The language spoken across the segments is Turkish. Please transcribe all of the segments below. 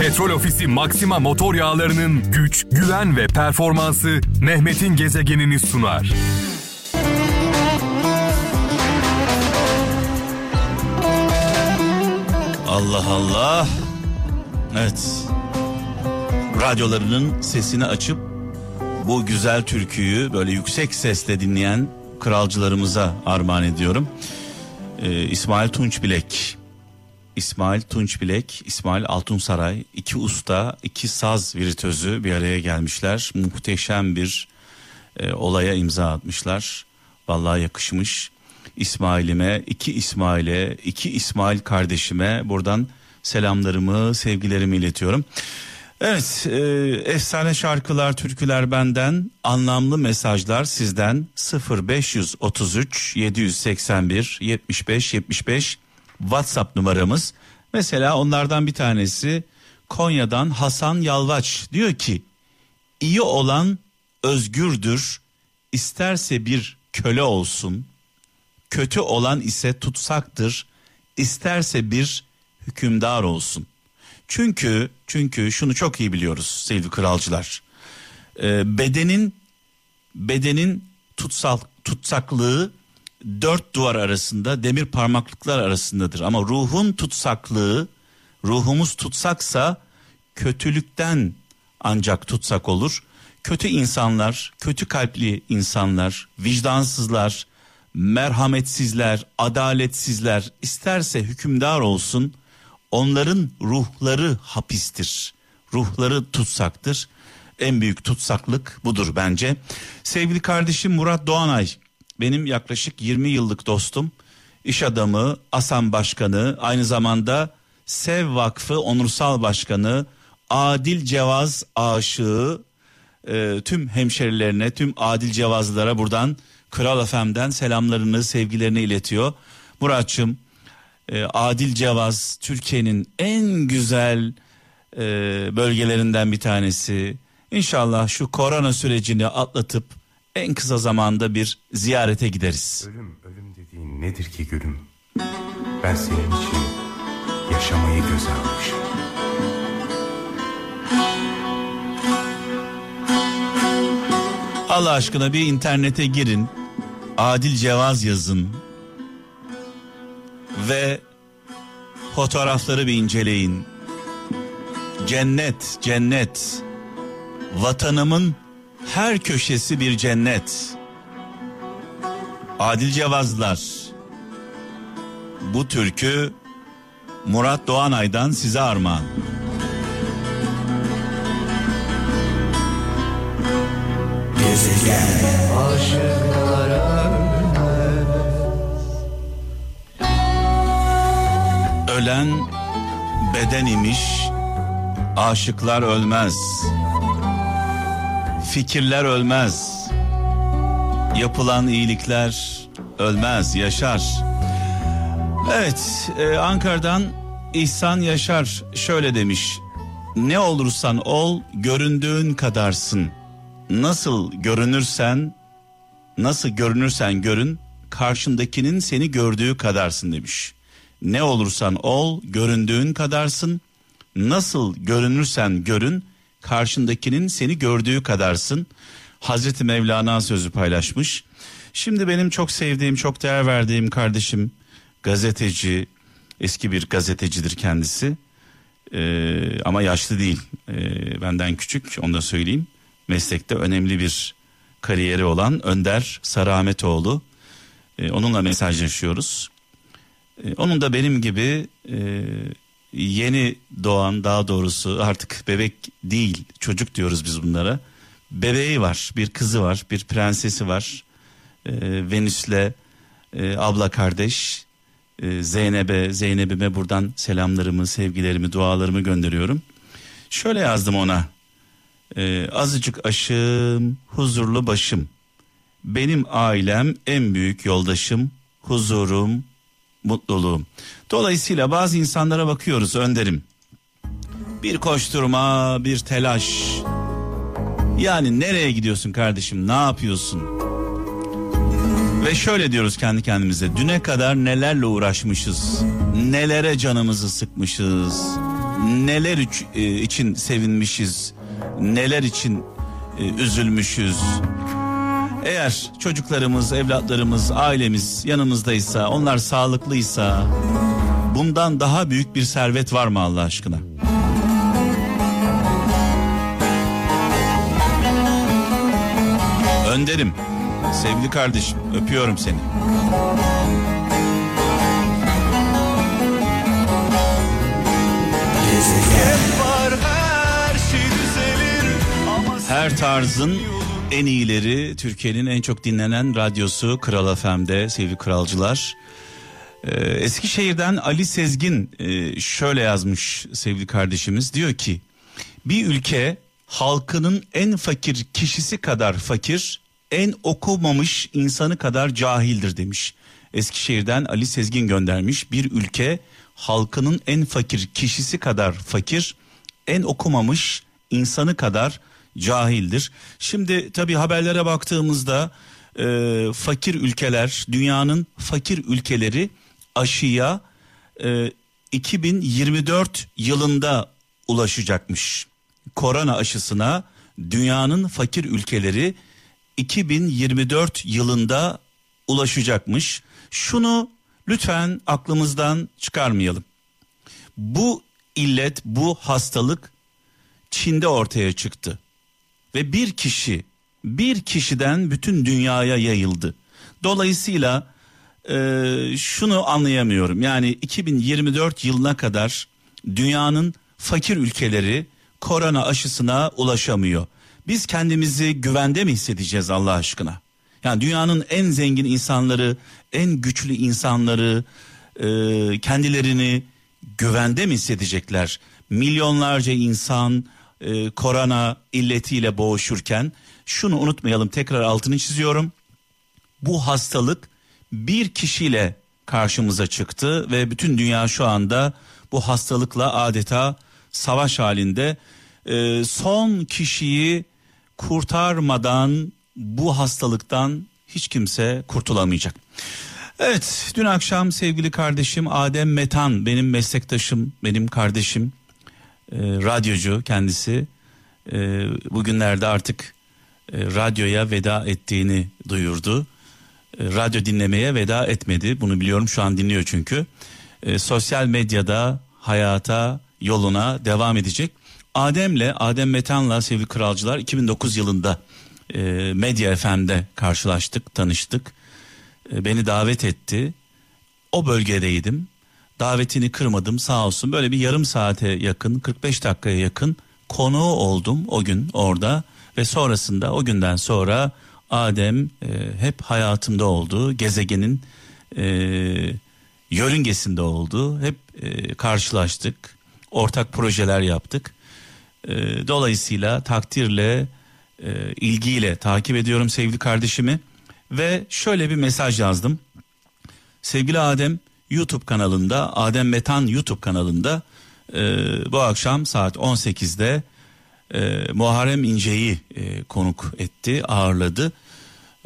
Petrol Ofisi Maxima motor yağlarının güç, güven ve performansı Mehmet'in gezegenini sunar. Allah Allah. Evet. Radyolarının sesini açıp bu güzel türküyü böyle yüksek sesle dinleyen kralcılarımıza armağan ediyorum. Ee, İsmail Tunç Bilek, İsmail Tunç Bilek, İsmail Altunsaray iki usta, iki saz virtüözü bir araya gelmişler. Muhteşem bir e, olaya imza atmışlar. Vallahi yakışmış. İsmail'ime, iki İsmail'e, iki İsmail kardeşime buradan selamlarımı, sevgilerimi iletiyorum. Evet, e, efsane şarkılar, türküler benden, anlamlı mesajlar sizden 0533 781 75 75 WhatsApp numaramız. Mesela onlardan bir tanesi Konya'dan Hasan Yalvaç diyor ki iyi olan özgürdür, isterse bir köle olsun, kötü olan ise tutsaktır, isterse bir hükümdar olsun. Çünkü çünkü şunu çok iyi biliyoruz sevgili kralcılar. Ee, bedenin bedenin tutsal tutsaklığı dört duvar arasında demir parmaklıklar arasındadır ama ruhun tutsaklığı ruhumuz tutsaksa kötülükten ancak tutsak olur. Kötü insanlar, kötü kalpli insanlar, vicdansızlar, merhametsizler, adaletsizler isterse hükümdar olsun onların ruhları hapistir. Ruhları tutsaktır. En büyük tutsaklık budur bence. Sevgili kardeşim Murat Doğanay benim yaklaşık 20 yıllık dostum. iş adamı, Asan Başkanı, aynı zamanda Sev Vakfı Onursal Başkanı, Adil Cevaz aşığı, e, tüm hemşerilerine, tüm Adil Cevazlara buradan Kral FM'den selamlarını, sevgilerini iletiyor. Muratçım, e, Adil Cevaz Türkiye'nin en güzel e, bölgelerinden bir tanesi. İnşallah şu korona sürecini atlatıp en kısa zamanda bir ziyarete gideriz. Ölüm, ölüm dediğin nedir ki gülüm? Ben senin için yaşamayı göze almışım. Allah aşkına bir internete girin. Adil Cevaz yazın. Ve fotoğrafları bir inceleyin. Cennet, cennet. Vatanımın her köşesi bir cennet. Adil Cevazlar. Bu türkü Murat Doğanay'dan size armağan. Ölen beden imiş, aşıklar ölmez. Fikirler ölmez. Yapılan iyilikler ölmez, yaşar. Evet, e, Ankara'dan İhsan Yaşar şöyle demiş. Ne olursan ol, göründüğün kadarsın. Nasıl görünürsen, nasıl görünürsen görün, karşındakinin seni gördüğü kadarsın demiş. Ne olursan ol, göründüğün kadarsın. Nasıl görünürsen görün, karşındakinin seni gördüğü kadarsın. Hazreti Mevlana sözü paylaşmış. Şimdi benim çok sevdiğim, çok değer verdiğim kardeşim gazeteci, eski bir gazetecidir kendisi. Ee, ama yaşlı değil, ee, benden küçük onu da söyleyeyim. Meslekte önemli bir kariyeri olan Önder Sarahmetoğlu. Ee, onunla mesajlaşıyoruz. Ee, onun da benim gibi e, yeni doğan daha doğrusu artık bebek değil çocuk diyoruz biz bunlara. Bebeği var bir kızı var bir prensesi var. Ee, Venüs'le e, abla kardeş e, Zeynep'e Zeynep'ime buradan selamlarımı sevgilerimi dualarımı gönderiyorum. Şöyle yazdım ona. Ee, azıcık aşım huzurlu başım. Benim ailem en büyük yoldaşım, huzurum, mutluluğum. Dolayısıyla bazı insanlara bakıyoruz önderim. Bir koşturma, bir telaş. Yani nereye gidiyorsun kardeşim? Ne yapıyorsun? Ve şöyle diyoruz kendi kendimize. Düne kadar nelerle uğraşmışız. Nelere canımızı sıkmışız. neler e, için sevinmişiz, neler için e, üzülmüşüz. Eğer çocuklarımız, evlatlarımız, ailemiz yanımızdaysa, onlar sağlıklıysa bundan daha büyük bir servet var mı Allah aşkına? Önderim, sevgili kardeşim, öpüyorum seni. Her tarzın en iyileri Türkiye'nin en çok dinlenen radyosu Kral FM'de sevgili kralcılar. Ee, Eskişehir'den Ali Sezgin e, şöyle yazmış sevgili kardeşimiz diyor ki bir ülke halkının en fakir kişisi kadar fakir en okumamış insanı kadar cahildir demiş. Eskişehir'den Ali Sezgin göndermiş bir ülke halkının en fakir kişisi kadar fakir en okumamış insanı kadar cahildir. Şimdi tabi haberlere baktığımızda e, fakir ülkeler dünyanın fakir ülkeleri aşıya e, 2024 yılında ulaşacakmış. Korona aşısına dünyanın fakir ülkeleri 2024 yılında ulaşacakmış. Şunu lütfen aklımızdan çıkarmayalım. Bu illet, bu hastalık Çin'de ortaya çıktı ve bir kişi bir kişiden bütün dünyaya yayıldı. Dolayısıyla e, şunu anlayamıyorum. Yani 2024 yılına kadar dünyanın fakir ülkeleri korona aşısına ulaşamıyor. Biz kendimizi güvende mi hissedeceğiz Allah aşkına? Yani dünyanın en zengin insanları, en güçlü insanları e, kendilerini güvende mi hissedecekler? Milyonlarca insan e, korona illetiyle boğuşurken şunu unutmayalım tekrar altını çiziyorum. Bu hastalık bir kişiyle karşımıza çıktı ve bütün dünya şu anda bu hastalıkla adeta savaş halinde. E, son kişiyi kurtarmadan bu hastalıktan hiç kimse kurtulamayacak. Evet dün akşam sevgili kardeşim Adem Metan benim meslektaşım benim kardeşim e, radyocu kendisi e, bugünlerde artık e, radyoya veda ettiğini duyurdu. E, radyo dinlemeye veda etmedi bunu biliyorum şu an dinliyor çünkü. E, sosyal medyada hayata yoluna devam edecek. Adem'le Adem Metan'la sevgili kralcılar 2009 yılında e, Medya FM'de karşılaştık tanıştık. E, beni davet etti. O bölgedeydim davetini kırmadım sağ olsun. Böyle bir yarım saate yakın 45 dakikaya yakın konuğu oldum o gün orada. Ve sonrasında o günden sonra Adem e, hep hayatımda oldu gezegenin e, yörüngesinde oldu. Hep e, karşılaştık ortak projeler yaptık. E, dolayısıyla takdirle e, ilgiyle takip ediyorum sevgili kardeşimi. Ve şöyle bir mesaj yazdım. Sevgili Adem YouTube kanalında Adem Metan YouTube kanalında e, bu akşam saat 18'de e, Muharrem İnce'yi e, konuk etti ağırladı.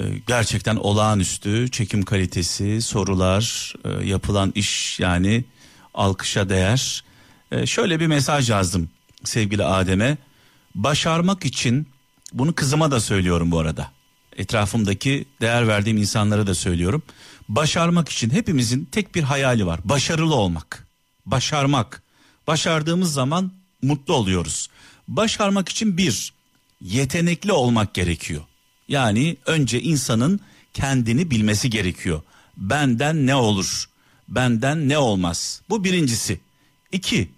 E, gerçekten olağanüstü çekim kalitesi sorular e, yapılan iş yani alkışa değer. E, şöyle bir mesaj yazdım sevgili Adem'e başarmak için bunu kızıma da söylüyorum bu arada etrafımdaki değer verdiğim insanlara da söylüyorum başarmak için hepimizin tek bir hayali var. Başarılı olmak. Başarmak. Başardığımız zaman mutlu oluyoruz. Başarmak için bir yetenekli olmak gerekiyor. Yani önce insanın kendini bilmesi gerekiyor. Benden ne olur? Benden ne olmaz? Bu birincisi. İki,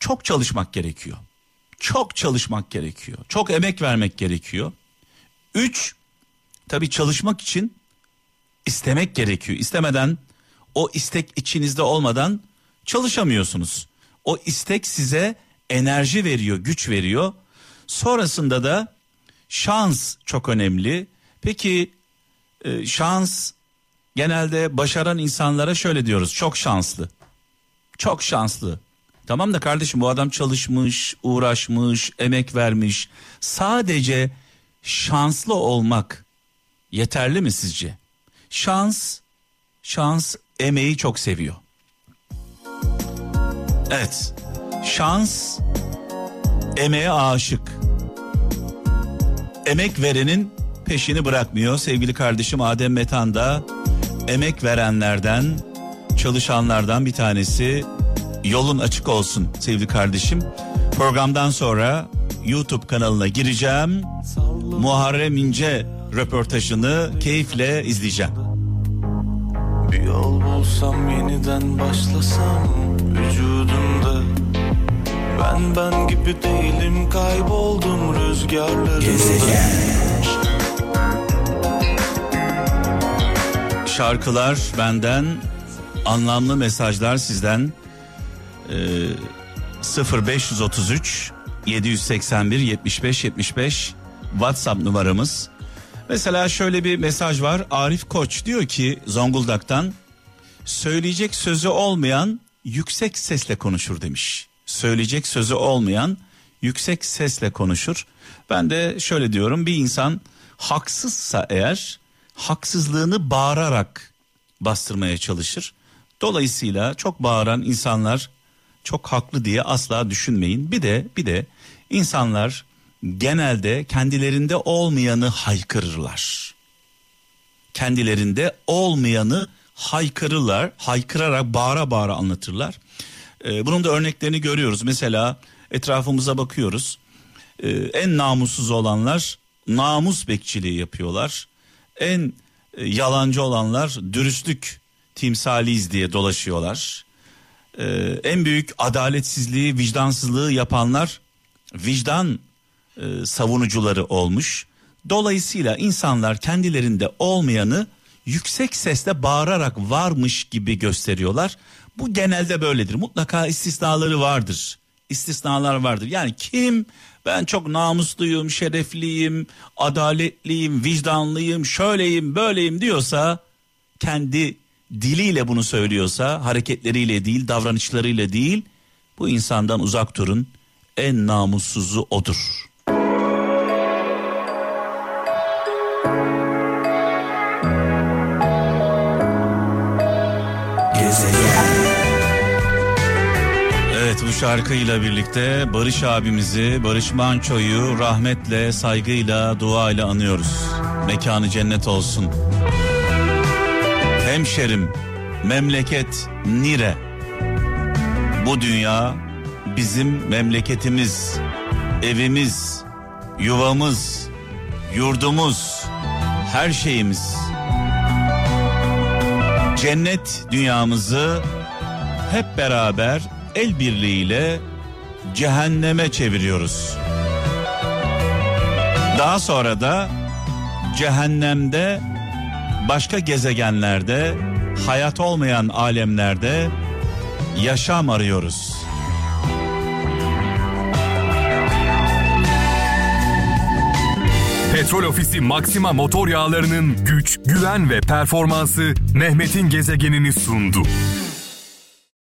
çok çalışmak gerekiyor. Çok çalışmak gerekiyor. Çok emek vermek gerekiyor. Üç, tabii çalışmak için istemek gerekiyor. İstemeden o istek içinizde olmadan çalışamıyorsunuz. O istek size enerji veriyor, güç veriyor. Sonrasında da şans çok önemli. Peki e, şans genelde başaran insanlara şöyle diyoruz. Çok şanslı. Çok şanslı. Tamam da kardeşim bu adam çalışmış, uğraşmış, emek vermiş. Sadece şanslı olmak yeterli mi sizce? Şans, şans emeği çok seviyor. Evet. Şans emeğe aşık. Emek verenin peşini bırakmıyor. Sevgili kardeşim Adem Metan da emek verenlerden, çalışanlardan bir tanesi. Yolun açık olsun sevgili kardeşim. Programdan sonra YouTube kanalına gireceğim. Muharrem İnce röportajını keyifle izleyeceğim. Bir yol bulsam yeniden başlasam vücudumda Ben ben gibi değilim kayboldum rüzgarlarında Şarkılar benden, anlamlı mesajlar sizden. Ee, 0533 781 75 75 WhatsApp numaramız. Mesela şöyle bir mesaj var. Arif Koç diyor ki Zonguldak'tan söyleyecek sözü olmayan yüksek sesle konuşur demiş. Söyleyecek sözü olmayan yüksek sesle konuşur. Ben de şöyle diyorum bir insan haksızsa eğer haksızlığını bağırarak bastırmaya çalışır. Dolayısıyla çok bağıran insanlar çok haklı diye asla düşünmeyin. Bir de bir de insanlar genelde kendilerinde olmayanı haykırırlar. Kendilerinde olmayanı haykırırlar, haykırarak bağıra bağıra anlatırlar. Ee, bunun da örneklerini görüyoruz. Mesela etrafımıza bakıyoruz. Ee, en namussuz olanlar namus bekçiliği yapıyorlar. En e, yalancı olanlar dürüstlük timsaliyiz diye dolaşıyorlar. Ee, en büyük adaletsizliği, vicdansızlığı yapanlar vicdan e, savunucuları olmuş. Dolayısıyla insanlar kendilerinde olmayanı yüksek sesle bağırarak varmış gibi gösteriyorlar. Bu genelde böyledir. Mutlaka istisnaları vardır. İstisnalar vardır. Yani kim ben çok namusluyum, şerefliyim, adaletliyim, vicdanlıyım, şöyleyim, böyleyim diyorsa kendi diliyle bunu söylüyorsa, hareketleriyle değil, davranışlarıyla değil, bu insandan uzak durun. En namussuzu odur. Bu şarkıyla birlikte Barış abimizi, Barış Manço'yu rahmetle, saygıyla, duayla anıyoruz. Mekanı cennet olsun. Hemşerim, memleket nire. Bu dünya bizim memleketimiz, evimiz, yuvamız, yurdumuz, her şeyimiz. Cennet dünyamızı hep beraber el birliğiyle cehenneme çeviriyoruz. Daha sonra da cehennemde başka gezegenlerde hayat olmayan alemlerde yaşam arıyoruz. Petrol Ofisi Maxima motor yağlarının güç, güven ve performansı Mehmet'in gezegenini sundu.